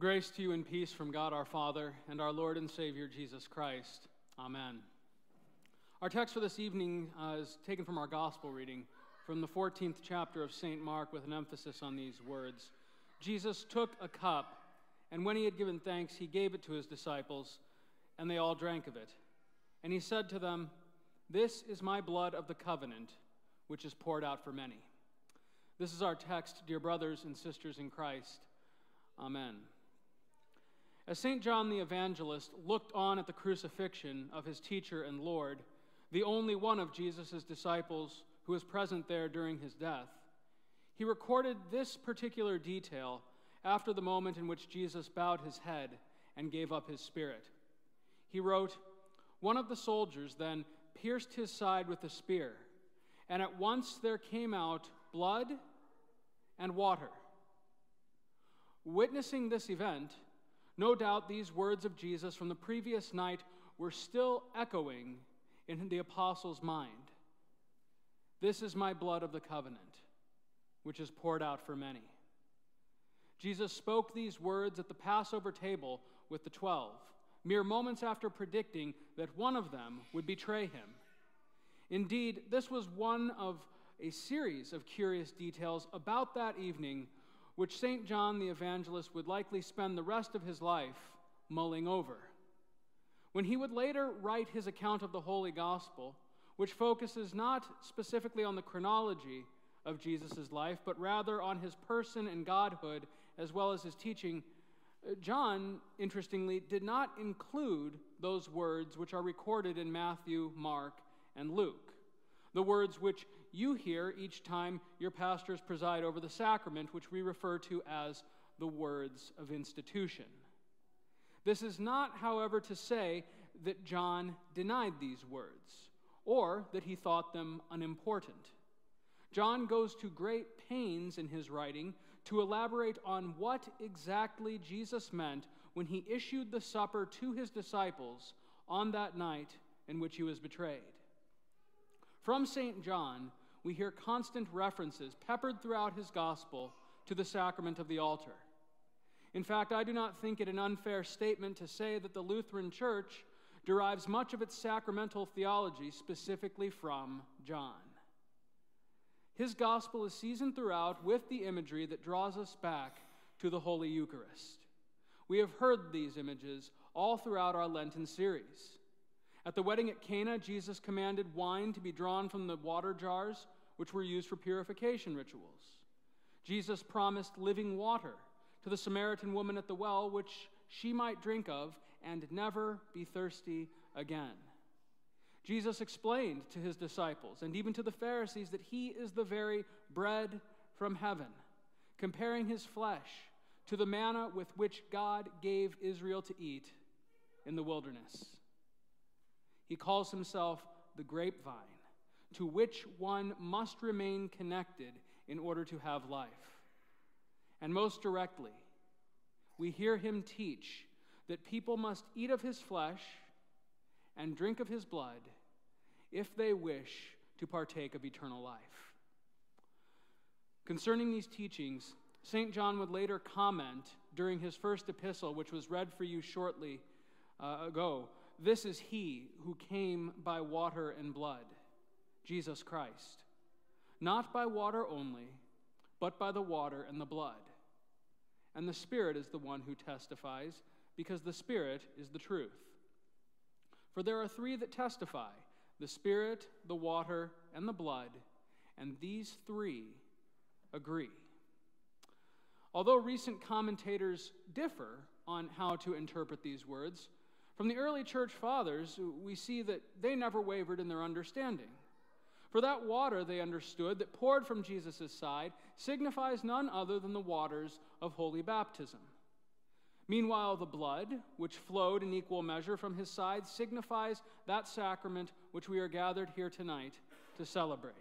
Grace to you and peace from God our Father and our Lord and Savior Jesus Christ. Amen. Our text for this evening uh, is taken from our gospel reading from the 14th chapter of St. Mark with an emphasis on these words. Jesus took a cup, and when he had given thanks, he gave it to his disciples, and they all drank of it. And he said to them, This is my blood of the covenant, which is poured out for many. This is our text, dear brothers and sisters in Christ. Amen. As St. John the Evangelist looked on at the crucifixion of his teacher and Lord, the only one of Jesus' disciples who was present there during his death, he recorded this particular detail after the moment in which Jesus bowed his head and gave up his spirit. He wrote, One of the soldiers then pierced his side with a spear, and at once there came out blood and water. Witnessing this event, no doubt these words of Jesus from the previous night were still echoing in the apostles' mind. This is my blood of the covenant, which is poured out for many. Jesus spoke these words at the Passover table with the twelve, mere moments after predicting that one of them would betray him. Indeed, this was one of a series of curious details about that evening which St. John the Evangelist would likely spend the rest of his life mulling over. When he would later write his account of the Holy Gospel, which focuses not specifically on the chronology of Jesus' life, but rather on his person and godhood as well as his teaching, uh, John, interestingly, did not include those words which are recorded in Matthew, Mark, and Luke the words which you hear each time your pastors preside over the sacrament, which we refer to as the words of institution. This is not, however, to say that John denied these words or that he thought them unimportant. John goes to great pains in his writing to elaborate on what exactly Jesus meant when he issued the supper to his disciples on that night in which he was betrayed. From St. John, we hear constant references peppered throughout his gospel to the sacrament of the altar. In fact, I do not think it an unfair statement to say that the Lutheran Church derives much of its sacramental theology specifically from John. His gospel is seasoned throughout with the imagery that draws us back to the Holy Eucharist. We have heard these images all throughout our Lenten series. At the wedding at Cana, Jesus commanded wine to be drawn from the water jars, which were used for purification rituals. Jesus promised living water to the Samaritan woman at the well, which she might drink of and never be thirsty again. Jesus explained to his disciples and even to the Pharisees that he is the very bread from heaven, comparing his flesh to the manna with which God gave Israel to eat in the wilderness. He calls himself the grapevine, to which one must remain connected in order to have life. And most directly, we hear him teach that people must eat of his flesh and drink of his blood if they wish to partake of eternal life. Concerning these teachings, St. John would later comment during his first epistle, which was read for you shortly uh, ago, this is he who came by water and blood, Jesus Christ. Not by water only, but by the water and the blood. And the Spirit is the one who testifies, because the Spirit is the truth. For there are three that testify the Spirit, the water, and the blood, and these three agree. Although recent commentators differ on how to interpret these words, from the early church fathers, we see that they never wavered in their understanding. For that water, they understood, that poured from Jesus' side signifies none other than the waters of holy baptism. Meanwhile, the blood, which flowed in equal measure from his side, signifies that sacrament which we are gathered here tonight to celebrate.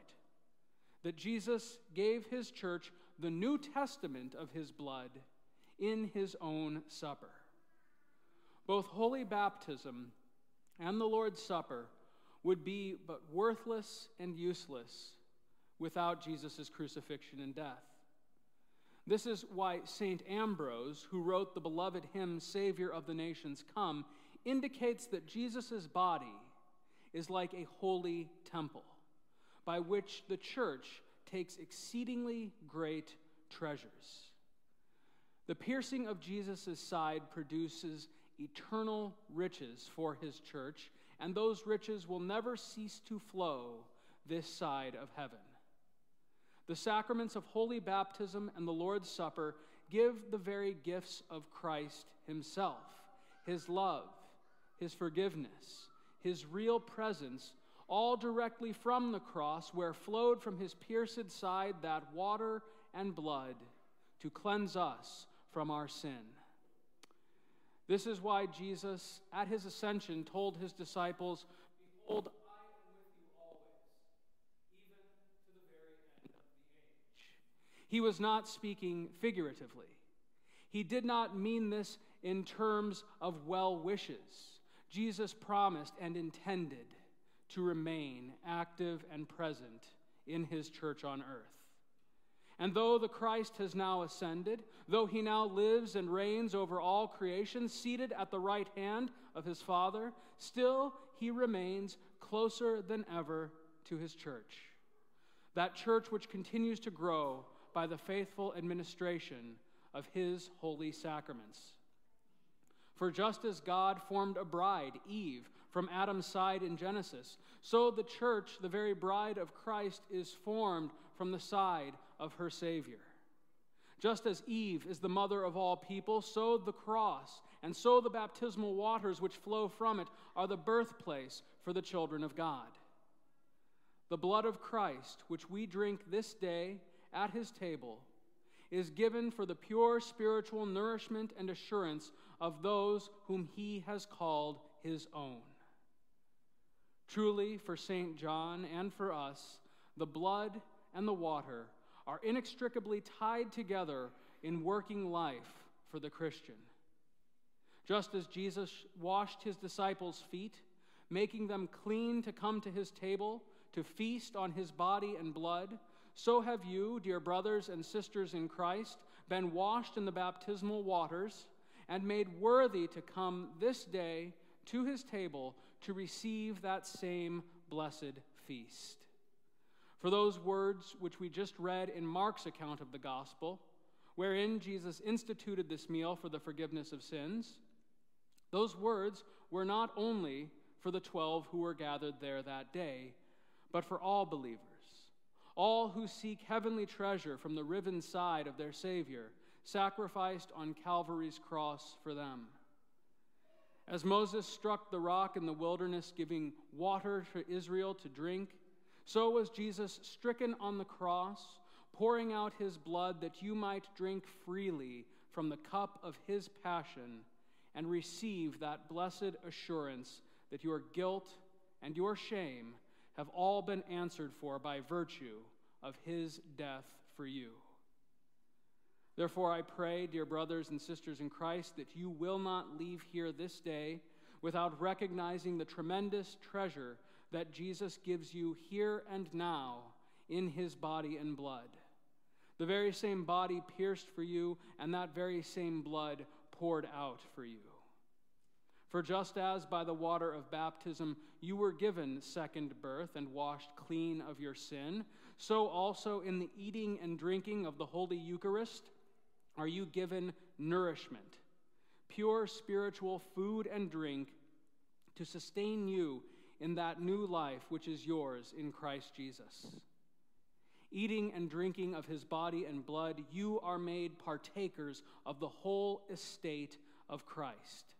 That Jesus gave his church the New Testament of his blood in his own supper. Both holy baptism and the Lord's Supper would be but worthless and useless without Jesus' crucifixion and death. This is why St. Ambrose, who wrote the beloved hymn, Savior of the Nations Come, indicates that Jesus' body is like a holy temple, by which the church takes exceedingly great treasures. The piercing of Jesus' side produces eternal riches for his church, and those riches will never cease to flow this side of heaven. The sacraments of holy baptism and the Lord's Supper give the very gifts of Christ himself his love, his forgiveness, his real presence, all directly from the cross, where flowed from his pierced side that water and blood to cleanse us from our sin. This is why Jesus, at his ascension, told his disciples, Behold, I am with you always, even to the very end of the age. He was not speaking figuratively. He did not mean this in terms of well wishes. Jesus promised and intended to remain active and present in his church on earth. And though the Christ has now ascended, though he now lives and reigns over all creation, seated at the right hand of his Father, still he remains closer than ever to his church. That church which continues to grow by the faithful administration of his holy sacraments. For just as God formed a bride, Eve, from Adam's side in Genesis, so the church, the very bride of Christ, is formed from the side of her Savior. Just as Eve is the mother of all people, so the cross and so the baptismal waters which flow from it are the birthplace for the children of God. The blood of Christ, which we drink this day at his table, is given for the pure spiritual nourishment and assurance of those whom he has called his own. Truly, for St. John and for us, the blood and the water are inextricably tied together in working life for the Christian. Just as Jesus washed his disciples' feet, making them clean to come to his table, to feast on his body and blood, so have you, dear brothers and sisters in Christ, been washed in the baptismal waters and made worthy to come this day to his table to receive that same blessed feast. For those words which we just read in Mark's account of the gospel, wherein Jesus instituted this meal for the forgiveness of sins, those words were not only for the twelve who were gathered there that day, but for all believers, all who seek heavenly treasure from the riven side of their Savior, sacrificed on Calvary's cross for them. As Moses struck the rock in the wilderness, giving water for Israel to drink, so was Jesus stricken on the cross, pouring out his blood that you might drink freely from the cup of his passion and receive that blessed assurance that your guilt and your shame have all been answered for by virtue of his death for you. Therefore, I pray, dear brothers and sisters in Christ, that you will not leave here this day without recognizing the tremendous treasure that Jesus gives you here and now in his body and blood. The very same body pierced for you, and that very same blood poured out for you. For just as by the water of baptism you were given second birth and washed clean of your sin, so also in the eating and drinking of the Holy Eucharist are you given nourishment, pure spiritual food and drink to sustain you in that new life which is yours in Christ Jesus. Eating and drinking of his body and blood, you are made partakers of the whole estate of Christ.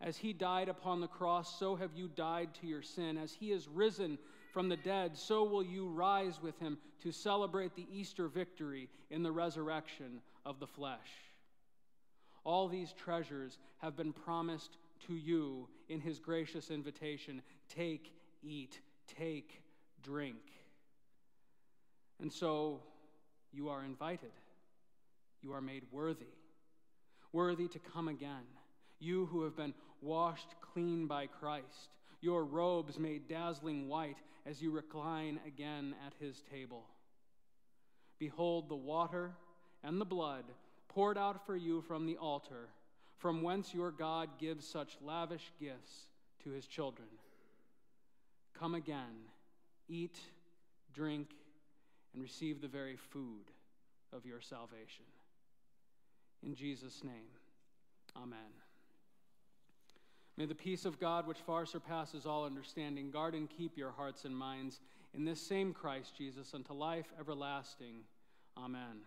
As he died upon the cross, so have you died to your sin. As he is risen from the dead, so will you rise with him to celebrate the Easter victory in the resurrection of the flesh. All these treasures have been promised to you in his gracious invitation take, eat, take, drink. And so you are invited. You are made worthy, worthy to come again. You who have been washed clean by Christ, your robes made dazzling white as you recline again at his table. Behold the water and the blood poured out for you from the altar, from whence your God gives such lavish gifts to his children. Come again, eat, drink, and receive the very food of your salvation. In Jesus' name, amen. May the peace of God, which far surpasses all understanding, guard and keep your hearts and minds in this same Christ Jesus unto life everlasting. Amen.